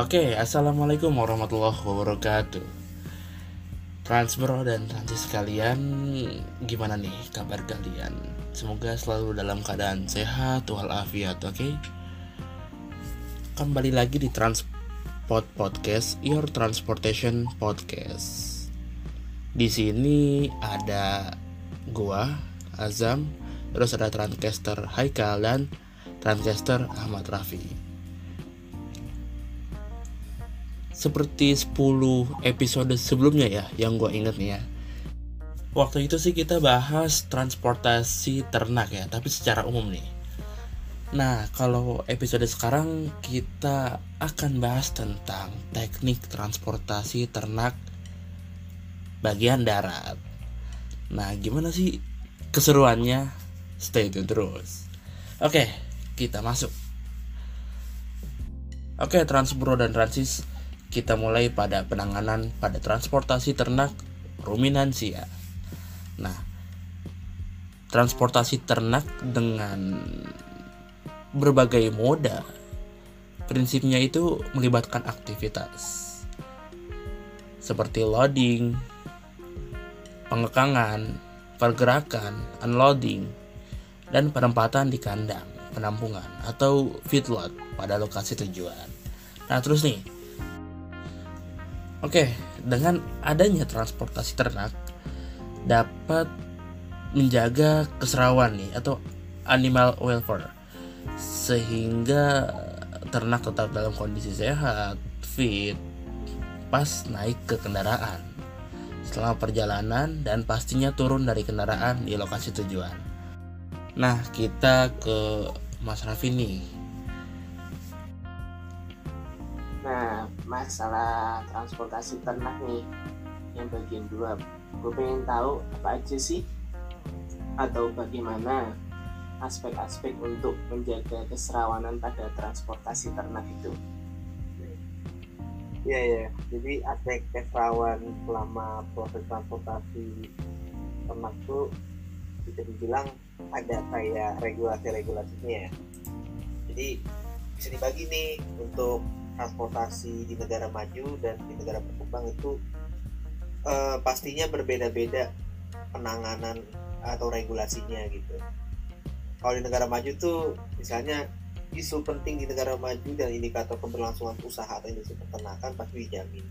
Oke, assalamualaikum warahmatullahi wabarakatuh. Transbro dan transis sekalian, gimana nih kabar kalian? Semoga selalu dalam keadaan sehat walafiat, oke? Kembali lagi di Transport Podcast, Your Transportation Podcast. Di sini ada gua, Azam, terus ada Transcaster Haikal dan Transcaster Ahmad Rafi. Seperti 10 episode sebelumnya ya yang gue inget nih ya. Waktu itu sih kita bahas transportasi ternak ya tapi secara umum nih. Nah kalau episode sekarang kita akan bahas tentang teknik transportasi ternak bagian darat. Nah gimana sih keseruannya? Stay tune terus. Oke kita masuk. Oke Transbro dan Transis kita mulai pada penanganan pada transportasi ternak ruminansia. Nah, transportasi ternak dengan berbagai moda prinsipnya itu melibatkan aktivitas seperti loading, pengekangan, pergerakan, unloading, dan penempatan di kandang, penampungan, atau feedlot pada lokasi tujuan. Nah terus nih, Oke, dengan adanya transportasi ternak dapat menjaga keserawan nih atau animal welfare. Sehingga ternak tetap dalam kondisi sehat, fit, pas naik ke kendaraan. Selama perjalanan dan pastinya turun dari kendaraan di lokasi tujuan. Nah, kita ke Mas Raffi nih masalah transportasi ternak nih yang bagian dua. Gue pengen tahu apa aja sih atau bagaimana aspek-aspek untuk menjaga keserawanan pada transportasi ternak itu. Iya ya, jadi aspek keserawan selama proses transportasi ternak itu bisa dibilang ada kayak regulasi-regulasinya ya. Jadi bisa dibagi nih untuk transportasi di negara maju dan di negara berkembang itu uh, pastinya berbeda-beda penanganan atau regulasinya gitu. Kalau di negara maju tuh misalnya isu penting di negara maju dan indikator keberlangsungan usaha atau industri peternakan pasti dijamin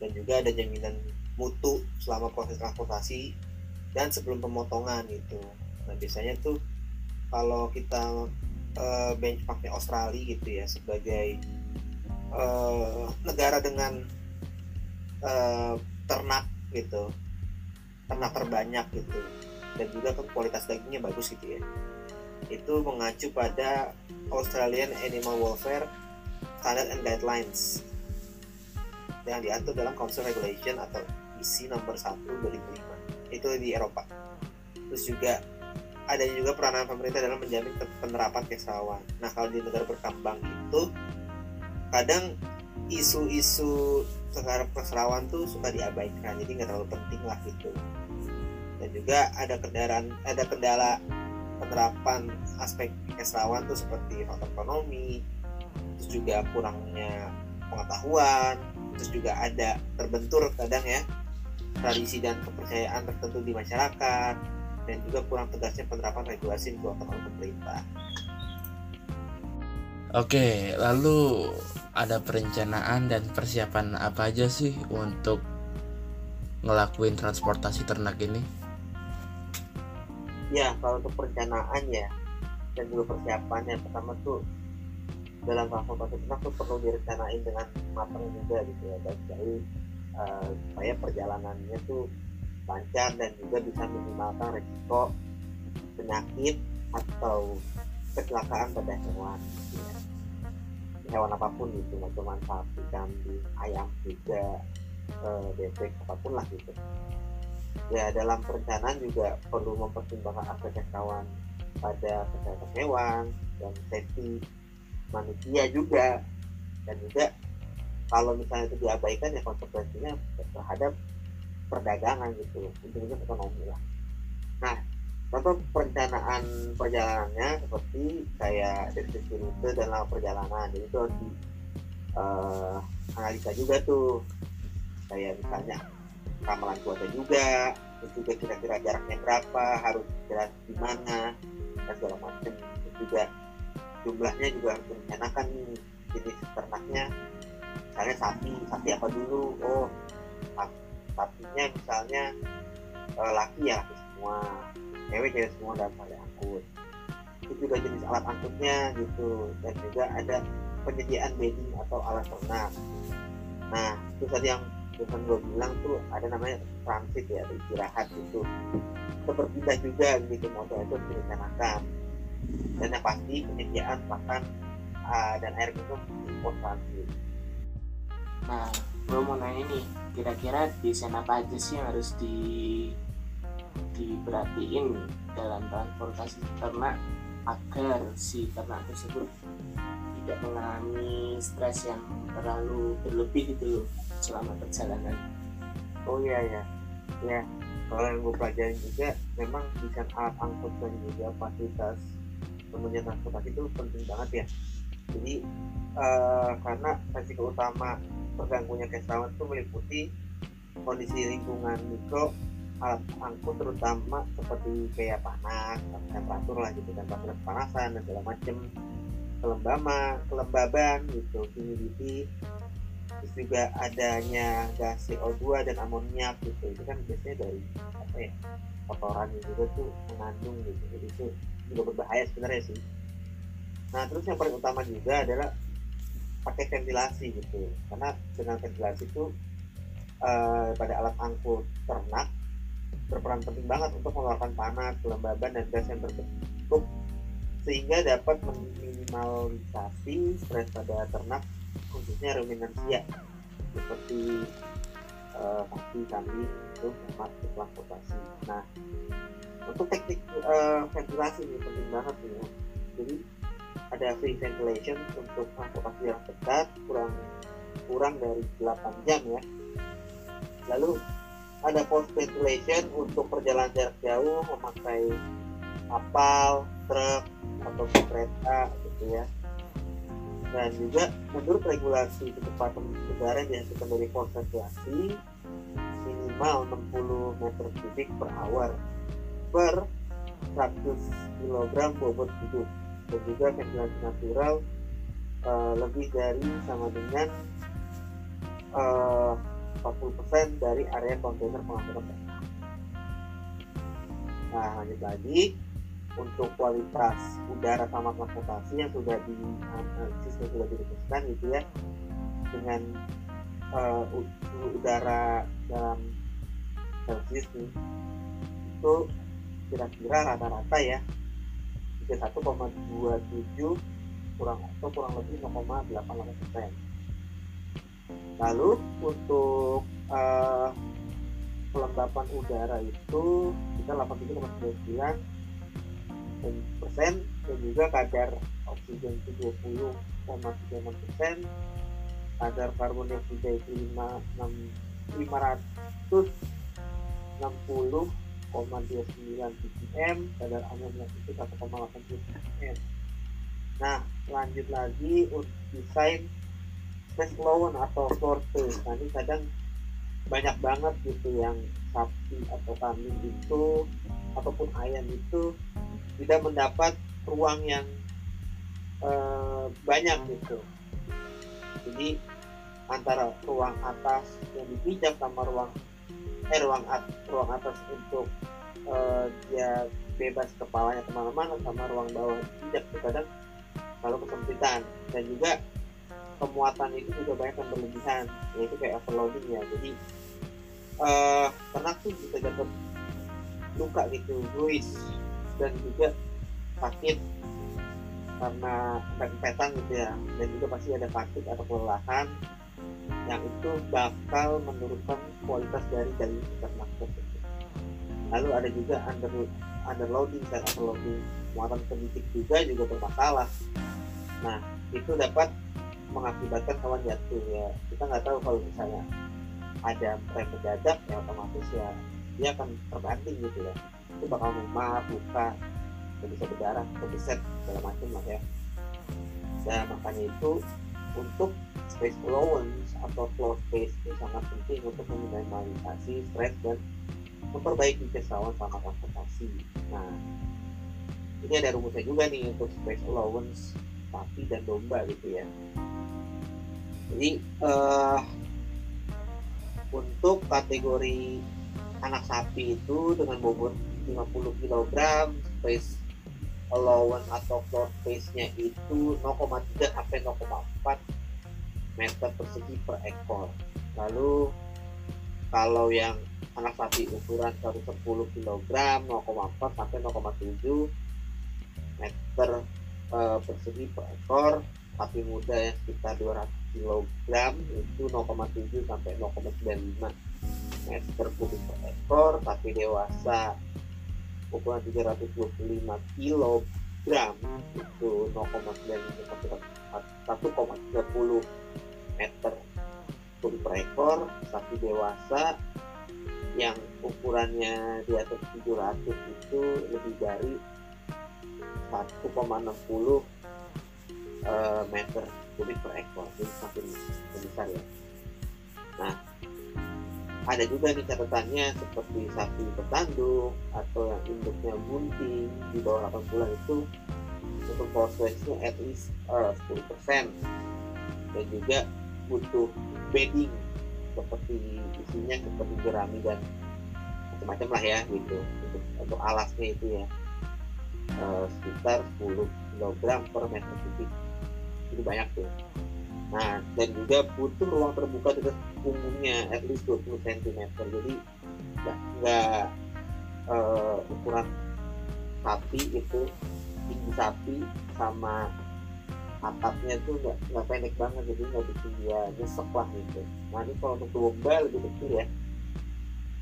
dan juga ada jaminan mutu selama proses transportasi dan sebelum pemotongan itu. Nah biasanya tuh kalau kita uh, benchmarknya Australia gitu ya sebagai uh, negara dengan uh, ternak gitu. Ternak terbanyak gitu. Dan juga kan kualitas dagingnya bagus gitu ya. Itu mengacu pada Australian Animal Welfare Standard and Guidelines yang diatur dalam Council Regulation atau EC nomor 1 2005 itu di Eropa. Terus juga ada juga peranan pemerintah dalam menjamin penerapan kesawan. Nah kalau di negara berkembang itu kadang isu-isu sekarang keserawan tuh suka diabaikan jadi nggak terlalu penting lah gitu dan juga ada kendaraan ada kendala penerapan aspek keserawan tuh seperti faktor ekonomi terus juga kurangnya pengetahuan terus juga ada terbentur kadang ya tradisi dan kepercayaan tertentu di masyarakat dan juga kurang tegasnya penerapan regulasi dikeluarkan oleh pemerintah. Oke, lalu ada perencanaan dan persiapan apa aja sih untuk ngelakuin transportasi ternak ini? Ya, kalau untuk perencanaan ya dan juga persiapan yang pertama tuh dalam transportasi ternak tuh perlu direncanain dengan matang juga gitu ya dan jadi uh, supaya perjalanannya tuh lancar dan juga bisa minimalkan resiko penyakit atau kecelakaan pada hewan ya. Hewan apa pun gitu nggak cuma sapi kambing ayam juga eh, bebek apa pun lah gitu. Ya dalam perencanaan juga perlu mempertimbangkan aspek kawan pada kesehatan hewan dan safety manusia juga. Dan juga kalau misalnya itu diabaikan ya konsekuensinya terhadap perdagangan gitu ujung ekonomi lah. Nah contoh perencanaan perjalanannya seperti kayak deskripsi rute dalam perjalanan? Jadi itu harus uh, analisa juga tuh. Kayak misalnya ramalan cuaca juga terus juga kira-kira jaraknya berapa harus jarak di mana dan segala macam. Terus juga jumlahnya juga harus direncanakan jenis ternaknya. Misalnya sapi sapi apa dulu? Oh sapinya misalnya uh, laki ya laki semua cewek cewek semua dalam pada angkut itu juga jenis alat angkutnya gitu. Dan juga ada penyediaan bedding atau alat ternak nah itu tadi yang bukan gue bilang tuh ada namanya transit ya istirahat itu berpindah juga gitu motor itu direncanakan. Dan yang pasti penyediaan makan uh, dan air minum import transit. Nah gue mau nanya nih kira-kira desain apa aja sih yang harus di diperhatiin dalam transportasi ternak agar si ternak tersebut tidak mengalami stres yang terlalu berlebih gitu loh selama perjalanan. Oh iya ya ya kalau yang gue pelajarin juga memang desain alat angkut dan juga fasilitas penunjang transportasi itu penting banget ya. Jadi uh, karena resiko utama terganggunya keselamatan itu meliputi kondisi lingkungan mikro alat angkut terutama seperti kayak panas temperatur lah gitu temperatur kepanasan dan segala macem. Kelembaban kelembaban gitu humidity. Terus juga adanya gas CO2 dan amoniak gitu. Itu kan biasanya dari apa ya kotoran juga tuh mengandung gitu. Jadi itu juga berbahaya sebenarnya sih. Nah terus yang paling utama juga adalah pakai ventilasi gitu. Karena dengan ventilasi itu uh, pada alat angkut ternak berperan penting banget untuk mengeluarkan panas, kelembaban, dan gas yang terbentuk sehingga dapat meminimalisasi stres pada ternak khususnya ruminansia seperti uh, sapi, kambing itu tempat transportasi. Nah, untuk teknik uh, ventilasi ini penting banget nih ya. Jadi ada free ventilation untuk transportasi yang dekat kurang kurang dari 8 jam ya. Lalu ada ventilation untuk perjalanan jarak jauh memakai kapal, truk atau kereta gitu ya. Dan juga menurut regulasi kecepatan udara dihasilkan dari post ventilasi minimal 60 meter kubik per hour per 100 kg bobot hidup dan juga ventilasi natural uh, lebih dari sama dengan uh, 40% dari area kontainer pengangkutan barang. Nah, lanjut lagi untuk kualitas udara sama transportasi yang sudah dianalisis dan sudah dirumuskan gitu ya dengan uh, udara dalam Celsius nih itu kira-kira rata-rata ya 31,27 kurang atau kurang lebih 0,88 persen lalu untuk uh, kelembapan udara itu kita 87,99 persen dan juga kadar oksigen itu 20,36 persen kadar karbon dioksida itu 5, 560,29 ppm kadar amoniak itu 1,80 ppm nah lanjut lagi untuk desain space loan atau floor nanti kadang banyak banget gitu yang sapi atau kambing itu ataupun ayam itu tidak mendapat ruang yang uh, banyak gitu. Jadi antara ruang atas yang dipijak sama ruang eh ruang at, ruang atas untuk uh, dia bebas kepalanya ke mana-mana sama ruang bawah tidak kadang kalau kesempitan. Dan juga pemuatan itu juga banyak yang berlebihan. Yaitu kayak overloading ya. Jadi uh, ternak tuh bisa dapat luka gitu bruis dan juga sakit karena empetan gitu ya. Dan juga pasti ada sakit atau kelelahan yang itu bakal menurunkan kualitas dari daging ternak tersebut lalu ada juga under underloading dan overloading. Muatan sedikit juga juga bermasalah. Nah itu dapat mengakibatkan kawan jatuh ya kita nggak tahu kalau misalnya ada rem mendadak ya otomatis ya dia akan terbanting gitu ya itu bakal memar luka bisa berdarah kebeset segala macam lah ya dan makanya itu untuk space allowance atau floor space itu sangat penting untuk meminimalisasi stres dan memperbaiki kesalahan sama transportasi. Nah, ini ada rumusnya juga nih untuk space allowance sapi dan domba gitu ya. Jadi uh, untuk kategori anak sapi itu dengan bobot 50 kg space allowance atau floor space-nya itu 0,3 sampai 0,4 meter persegi per ekor. Lalu kalau yang anak sapi ukuran 110 kg 0,4 sampai 0,7 meter uh, persegi per ekor sapi muda yang sekitar 200 kg itu 0,7 sampai 0,95 meter kubik per ekor sapi dewasa ukuran 325 kg itu 0,95 sampai 1,30 meter kubik per ekor sapi dewasa yang ukurannya di atas 700 itu lebih dari 1,60 uh, meter kubik per ekor jadi semakin besar ya. Nah ada juga nih catatannya seperti sapi petanduk atau yang induknya bunting di bawah 8 bulan itu untuk prosesnya at least uh, 10% dan juga butuh bedding seperti isinya seperti jerami dan macam-macam lah ya gitu. Untuk, untuk alasnya itu ya. Uh, sekitar 10 kg per meter kubik itu banyak tuh. Nah dan juga butuh ruang terbuka dekat punggungnya at least 20 cm jadi nggak uh, ukuran sapi itu tinggi sapi sama atapnya tuh nggak nggak pendek banget. Jadi nggak bikin dia nyesek lah gitu. Nah ini kalau untuk domba lebih kecil ya.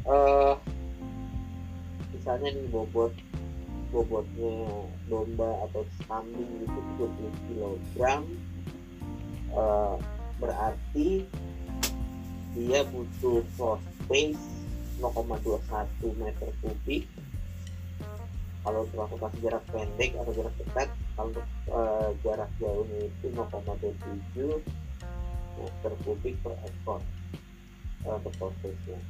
Uh, misalnya nih bobot bobotnya domba atau kambing itu 20 kg uh, berarti dia butuh floor space 0,21 meter kubik kalau untuk transportasi jarak pendek atau jarak dekat kalau untuk uh, jarak jauhnya itu 0,27 meter kubik per ekor uh, untuk floor space-nya.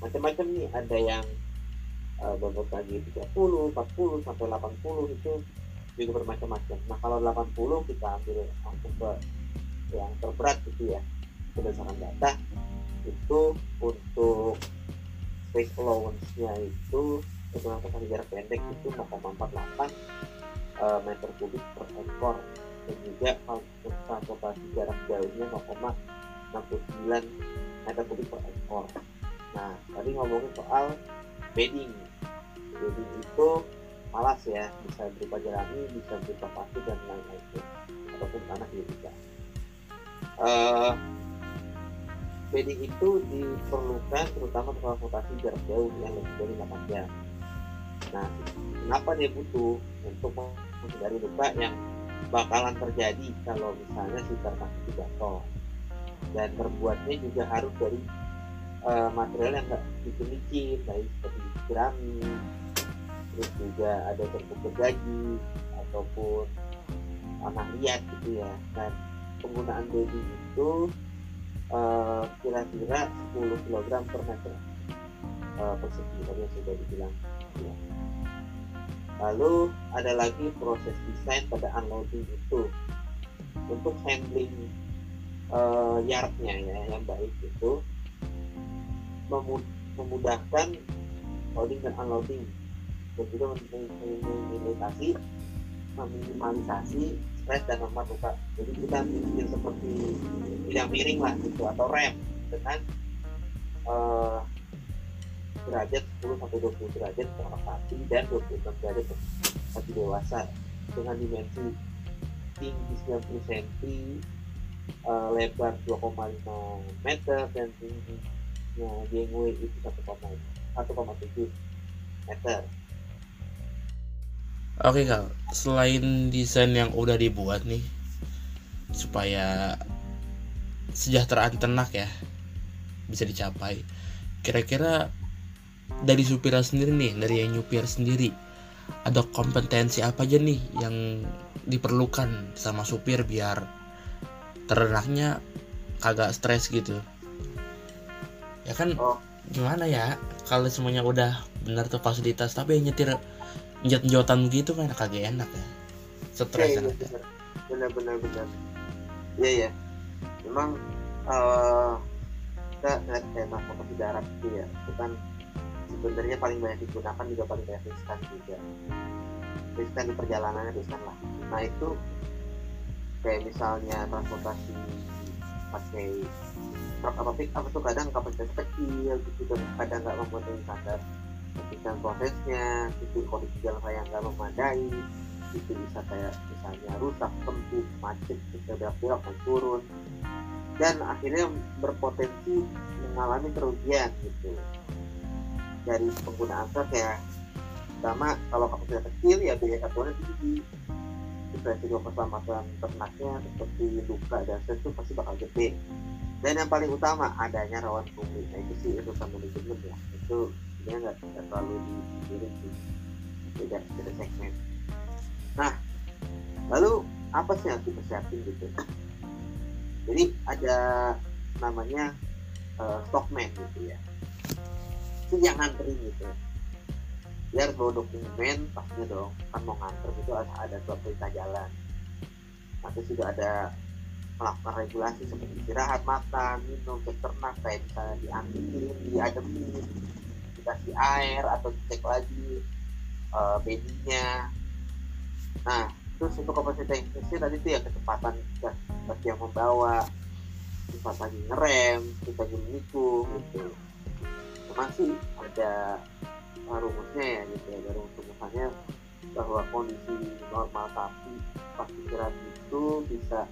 Macam-macam nih ada yang uh, bobot lagi 30, 40 sampai 80 itu juga bermacam-macam. Nah kalau 80 kita ambil langsung ke yang terberat gitu ya berdasarkan data itu untuk space allowance-nya itu untuk angkatan jarak pendek itu 0,48 uh, meter kubik per ekor dan juga untuk transportasi jarak jauhnya 0,69 meter kubik per ekor. Nah tadi ngomongin soal bedding jadi itu malas ya bisa berupa jerami bisa berupa pasir dan lain-lain ataupun tanah juga bisa uh, bedding itu diperlukan terutama transportasi jarak jauh yang lebih dari 8 jam. Nah kenapa dia butuh? Untuk menghindari luka yang bakalan terjadi kalau misalnya si ternak itu jatuh dan terbuatnya juga harus dari uh, material yang enggak bikin licin baik seperti jerami terus juga ada terbentuk gaji ataupun tanah liat gitu ya. Dan penggunaan baby itu uh, kira-kira 10 kg per meter. Uh, persegi tadi yang sudah dibilang. Ya. lalu ada lagi proses desain pada unloading itu. Untuk handling uh, yardnya ya yang baik itu memudahkan loading dan unloading juga meminimalisasi meminimalisasi stres dan lemak luka. Jadi kita bikin seperti bidang miring lah gitu atau rem dengan uh, derajat 10 sampai 20 derajat untuk dan 26 derajat untuk dewasa dengan dimensi tinggi 90 cm uh, lebar 2,5 meter dan tingginya gangway itu 1,7 meter Oke kak, selain desain yang udah dibuat nih supaya sejahteraan ternak ya bisa dicapai, kira-kira dari supir sendiri nih, dari yang nyupir sendiri, ada kompetensi apa aja nih yang diperlukan sama supir biar ternaknya kagak stres gitu ya kan Oh. Gimana ya? Kalau semuanya udah benar tuh fasilitas tapi yang nyetir njot njotan begitu kan kagak enak ya. Stres kan iya, benar. Benar benar iya ya memang eh kita lihat kayak transportasi darat itu ya. Itu kan sebenarnya paling banyak digunakan juga paling banyak riskan juga. Riskan di perjalanannya riskan lah. Nah itu kayak misalnya transportasi pakai apa pick up itu kadang kapasitas kecil gitu dan kadang nggak memenuhi standar ketika prosesnya itu kondisi jalan raya nggak memadai itu bisa kayak misalnya rusak kempit macet bisa belok dan turun. Dan akhirnya berpotensi mengalami kerugian gitu. Dari penggunaan truk ya pertama kalau kapasitas kecil ya biaya karbonya tinggi. Itu resiko keselamatan ternaknya seperti luka dan stres pasti bakal gede dan yang paling utama adanya rawan publik. Nah itu sih urusan manajemen ya. Itu sebenarnya nggak terlalu dipikirin sih. Beda beda segmen. Nah lalu apa sih yang harus dipersiapin gitu? Jadi ada namanya uh, stockman gitu ya. Itu yang nganterin gitu. Dia harus bawa dokumen pastinya dong. Kan mau nganter gitu ada ada surat perintah jalan. Nanti juga ada melakukan regulasi seperti istirahat makan minum cek ternak kayak misalnya diambilin diademin dikasih air atau dicek lagi uh, bedinya nah terus untuk kapasitas teknisnya tadi tuh ya kecepatan bagi yang membawa. Kita lagi ngerem kita lagi menikung gitu. Memang sih ada uh, rumusnya ya gitu ya dari rumusannya bahwa kondisi normal sapi pas istirahat itu bisa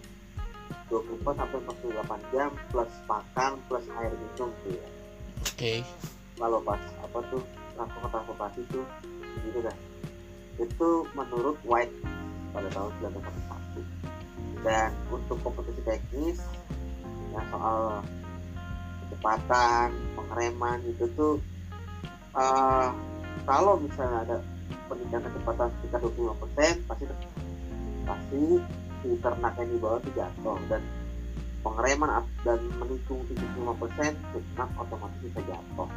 24 sampai 48 jam plus makan plus air minum tuh ya. Oke. Kalau pas apa tuh transport transportasi tuh gitu dah. Itu menurut White pada tahun 1941 dan untuk kompetisi teknis ya soal kecepatan pengereman itu tuh eh, kalau misalnya ada peningkatan kecepatan sekitar 25% pasti pasti si ternak yang di bawah itu jatuh dan pengereman dan menikung 75% si ternak otomatis bisa jatuh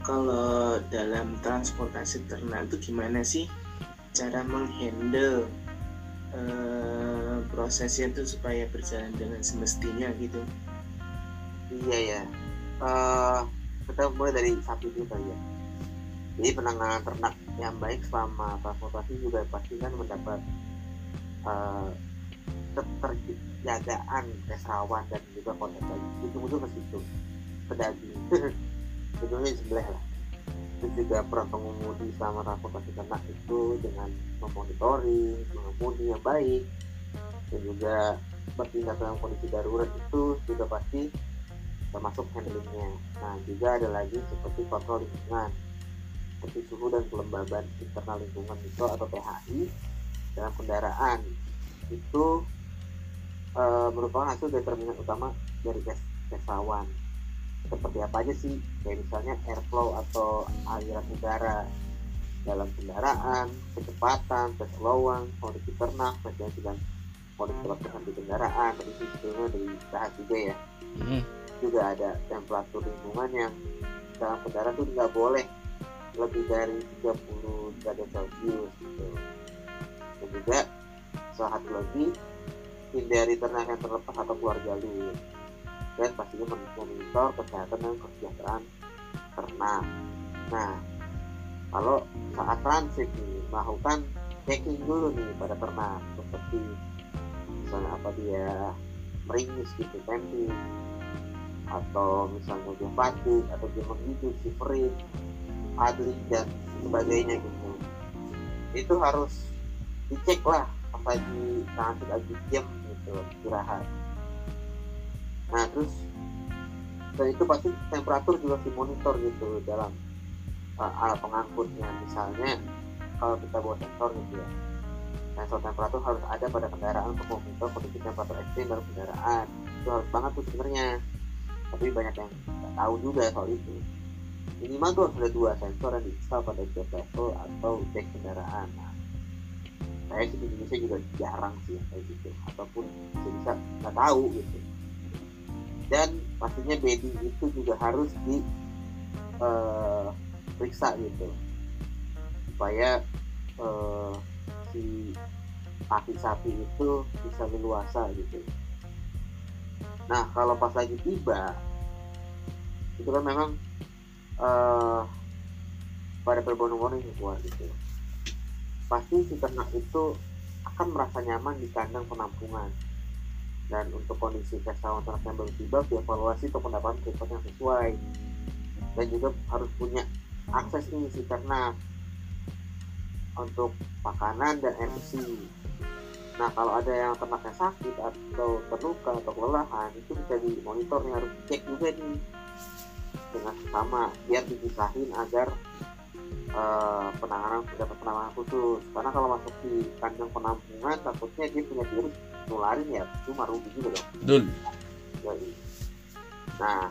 kalau dalam transportasi ternak itu gimana sih cara menghandle eh, prosesnya itu supaya berjalan dengan semestinya gitu Iya ya. Eh kita mulai dari sapi dulu kali ya. Jadi penanganan ternak yang baik selama transportasi juga pasti kan mendapat eh keterjagaan keserawan dan juga konten lagi. Ke situ ke daging. Ujungnya di sebelah lah. Terus juga peran pengemudi selama transportasi ternak itu dengan memonitoring, mengemudi yang baik dan juga bertindak dalam kondisi darurat itu juga pasti termasuk handlingnya. Nah juga ada lagi seperti kontrol lingkungan, seperti suhu dan kelembaban internal lingkungan itu atau PHI dalam kendaraan itu eh, merupakan hasil determinan utama dari tes kesawan. Seperti apa aja sih? Kayak misalnya airflow atau aliran udara dalam kendaraan, kecepatan, keslowing, kondisi ternak, frekuensi dan kondisi latihan di kendaraan. Sih sebelumnya dibahas juga ya Hmm, juga ada temperatur lingkungan yang dalam kendaraan tuh nggak boleh lebih dari 30 derajat celcius gitu. dan juga satu lagi hindari ternak yang terlepas atau keluar jalur dan pastinya memonitor kesehatan dan kesejahteraan ternak nah kalau saat transit nih melakukan checking dulu nih pada ternak seperti misalnya apa dia meringis gitu camping atau misalnya dia batuk atau dia menghidup shivering adling dan sebagainya gitu. Itu harus dicek lah apa di transit lagi jam gitu istirahat. Nah terus dan itu pasti temperatur juga dimonitor gitu dalam uh, alat pengangkutnya. Misalnya kalau kita bawa sensor gitu ya sensor temperatur harus ada pada kendaraan untuk memonitor kondisi temperatur ekstrim dalam kendaraan. Itu harus banget tuh sebenarnya. Tapi banyak yang nggak tahu juga soal itu minimal tuh ada dua sensor yang diinstal pada setiap level atau cek kendaraan. Nah, saya di Indonesia juga jarang sih yang kayak gitu. Ataupun bisa nggak tahu gitu. Dan pastinya bedding itu juga harus di uh, gitu. Supaya uh, si kaki sapi itu bisa leluasa gitu. Nah kalau pas lagi tiba itu kan memang uh, pada berbondong-bondong keluar gitu. Pasti si ternak itu akan merasa nyaman di kandang penampungan. Dan untuk kondisi kesehatan ternak yang tiba dievaluasi untuk pendapat treatment yang sesuai. Dan juga harus punya akses nih si ternak untuk makanan dan bersih nah kalau ada yang ternaknya sakit atau terluka atau kelelahan itu bisa dimonitor nih harus dicek juga nih dengan sama biar dipisahin agar uh, penanganan dapat penanganan khusus. Karena kalau masuk di kandang penampungan takutnya dia punya virus nularin ya. Cuma rugi juga dong. Betul. Jadi, nah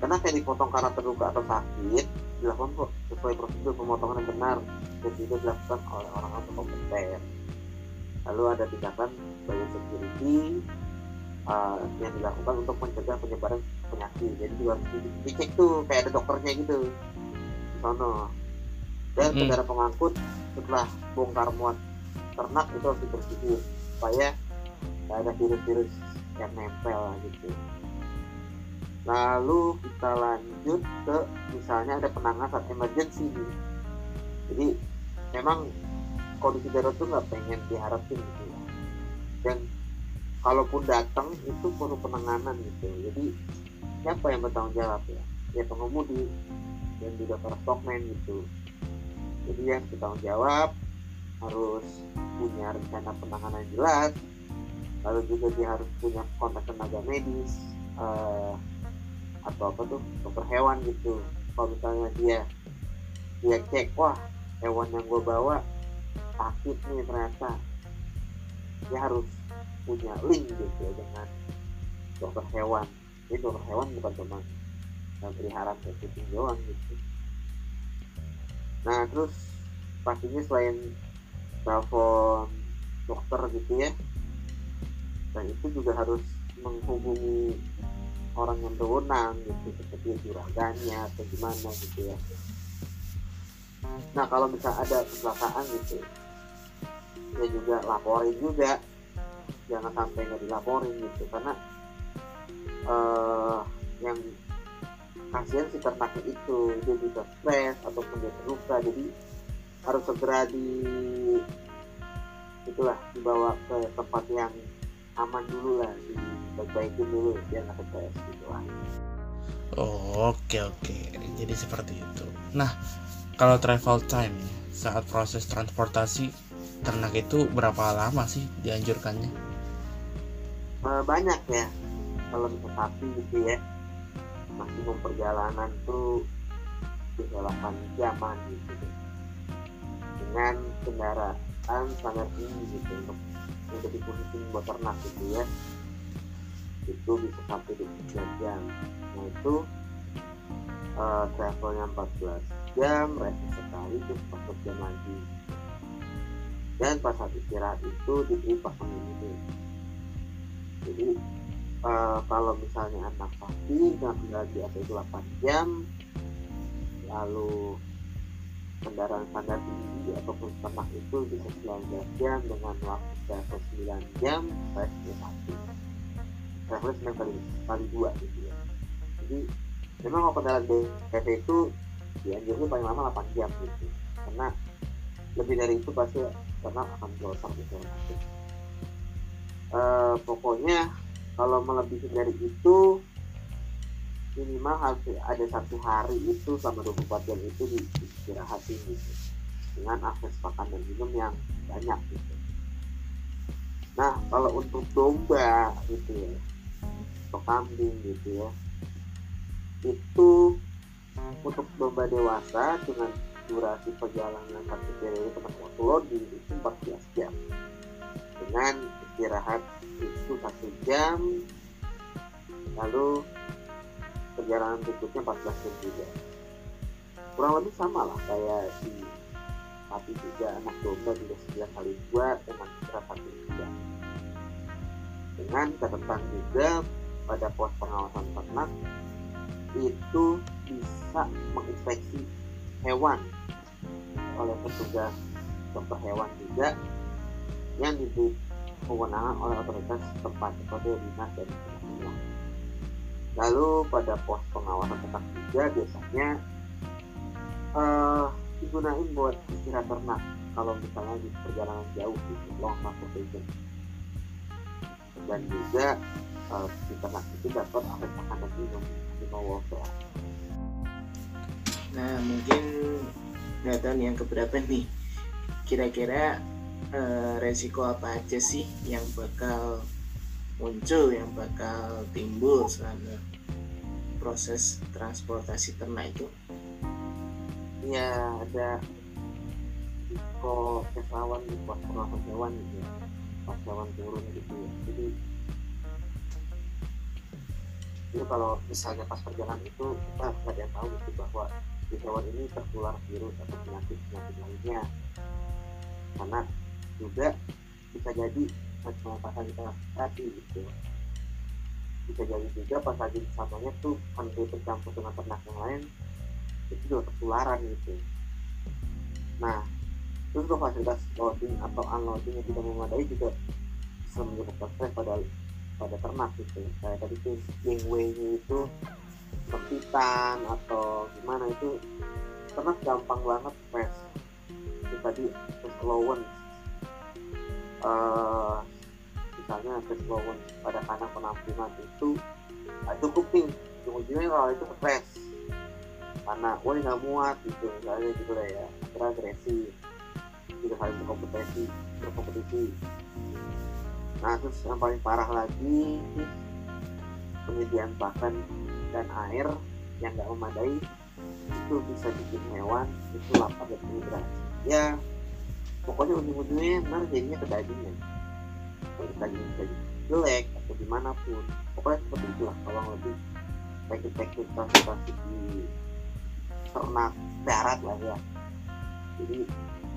karena kayak dipotong karena terluka atau sakit dilakukan kok sesuai prosedur pemotongan yang benar. Dan tidak dilakukan oleh orang-orang kompeten lalu ada tindakan biosecurity uh, yang dilakukan untuk mencegah penyebaran penyakit. Jadi juga dicek tuh kayak ada dokternya gitu. Di sono dan Hmm. kendaraan pengangkut setelah bongkar muat ternak itu harus dibersihin supaya nggak ada virus-virus yang nempel gitu. Lalu kita lanjut ke misalnya ada penanganan saat emergency nih. Jadi memang kondisi darurat tuh nggak pengen diharapin gitu ya. Dan kalaupun datang itu perlu penanganan gitu. Jadi siapa yang bertanggung jawab ya? Ya pengemudi dan juga para stockman gitu. Jadi yang bertanggung jawab harus punya rencana penanganan jelas lalu juga dia harus punya kontak tenaga medis eh, atau apa tuh dokter hewan gitu. Kalau misalnya dia dia cek wah hewan yang gue bawa sakit nih ternyata. Dia harus punya link gitu ya dengan dokter hewan dokter hewan bukan cuma pelihara kucing doang gitu. Nah terus pastinya selain telepon dokter gitu ya dan itu juga harus menghubungi orang yang berwenang gitu seperti juragannya atau gimana gitu ya. Nah kalau bisa ada kecelakaan gitu ya juga laporin juga. Jangan sampai nggak dilaporin gitu karena eh yang kasihan si ternaknya itu dia bisa stres ataupun dia terluka jadi harus segera di itulah dibawa ke tempat yang aman dulu lah diperbaikin dulu biar nggak stres gitu lah Oh, oke oke. Jadi seperti itu. Nah, kalau travel time saat proses transportasi ternak itu berapa lama sih dianjurkannya? Eh, banyak ya kalau bisa sapi gitu ya. Maksimum perjalanan tuh bisa 8 jaman gitu. Dengan kendaraan standar tinggi gitu untuk untuk dikhususin buat ternak gitu ya. Itu bisa sampai 24 jam. Nah itu eh, travelnya 14 jam rest sekali terus 14 jam lagi. Dan pas saat istirahat itu diberi pakan minum jadi eh, kalau misalnya anak dengan kendaraan di atas 8 jam lalu kendaraan standar tinggi ataupun ternak itu bisa 19 jam dengan waktu travel 9 jam restnya satu travel 9 kali kali dua gitu ya. Jadi memang kalau kendaraan DPT itu dianjurkan paling lama 8 jam gitu. Karena lebih dari itu pasti ternak akan bosan gitu. Eh, pokoknya kalau melebihi dari itu minimal harus ada satu hari itu selama 24 jam itu di istirahatin gitu dengan akses pakan dan minum yang banyak gitu. Nah kalau untuk domba gitu ya atau kambing gitu ya itu untuk domba dewasa dengan durasi perjalanan satu periode teman waktu loading itu 14 jam dengan istirahat itu satu jam. Lalu perjalanan berikutnya 14 jam juga. Kurang lebih sama lah kayak si tapi juga anak domba juga 9 kali dua dengan berat satu tiga dengan catatan juga pada pos pengawasan ternak itu bisa menginspeksi hewan oleh petugas dokter hewan juga yang diberi kewenangan oleh otoritas tempat seperti dinas dan sebagainya. Lalu pada pos pengawasan ternak juga biasanya uh, digunain buat istirahat ternak kalau misalnya di perjalanan jauh gitu, long transportation. Dan juga uh, di ternak itu dapat akses makan dan minum animal welfare. Nah mungkin nih yang keberapa nih kira-kira uh, resiko apa aja sih yang bakal muncul yang bakal timbul selama proses transportasi ternak itu? Ya ada risiko kesalahan di pos pengawasan hewan gitu ya. Pas hewan turun gitu ya. Jadi jadi kalau misalnya pas perjalanan itu kita nggak ada yang tahu gitu bahwa di hewan ini tertular virus atau penyakit penyakit lainnya. Karena juga bisa jadi pas lagi kita tadi gitu. Bisa jadi juga pas lagi samanya tuh hampir tercampur dengan ternak yang lain itu juga ketularan gitu. Nah terus kalau fasilitas loading atau unloading yang tidak memadai juga bisa menyebabkan stres pada pada ternak gitu. Kayak tadi tuh gangway-nya itu sempitan atau gimana itu ternak gampang banget stres itu tadi keslowing uh, misalnya keslowing pada kandang penampungan itu uh, cukup nih. Ujung-ujungnya kalau itu stres. Karena wah nggak muat gitu. Misalnya gitu lah ya. Akhirnya agresi. Tidak saling berkompetisi berkompetisi. Nah terus yang paling parah lagi penyediaan pakan dan air yang nggak memadai itu bisa bikin hewan itu lapar dan dehidrasi ya pokoknya ujung-ujungnya ntar jadinya ke dagingnya kalau daging jadi jelek atau di mana pun pokoknya seperti itulah kalau lebih teknik-teknik transportasi di ternak darat lah ya. Jadi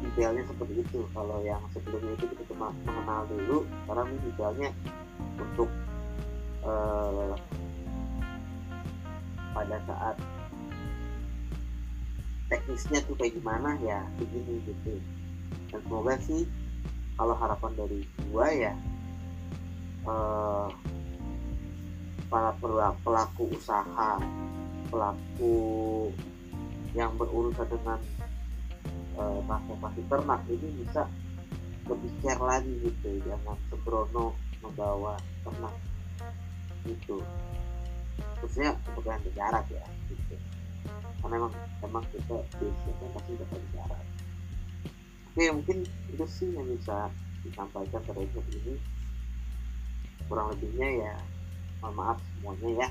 detailnya seperti itu. Kalau yang sebelumnya itu kita cuma mengenal dulu sekarang ini detailnya untuk uh, pada saat teknisnya tuh kayak gimana ya begini gitu dan semoga sih kalau harapan dari gua ya uh, para pelaku usaha pelaku yang berurusan dengan uh, transportasi ternak ini bisa lebih care lagi gitu. Jangan sembrono membawa ternak gitu khususnya yang jarak ya gitu. Karena memang memang kita biasanya pasti dapat jarak oke mungkin itu sih yang bisa disampaikan terkait ini kurang lebihnya ya mohon maaf semuanya ya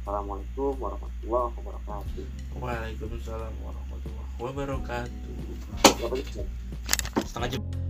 Assalamualaikum warahmatullahi wabarakatuh. Waalaikumsalam warahmatullahi wabarakatuh. Setengah jam.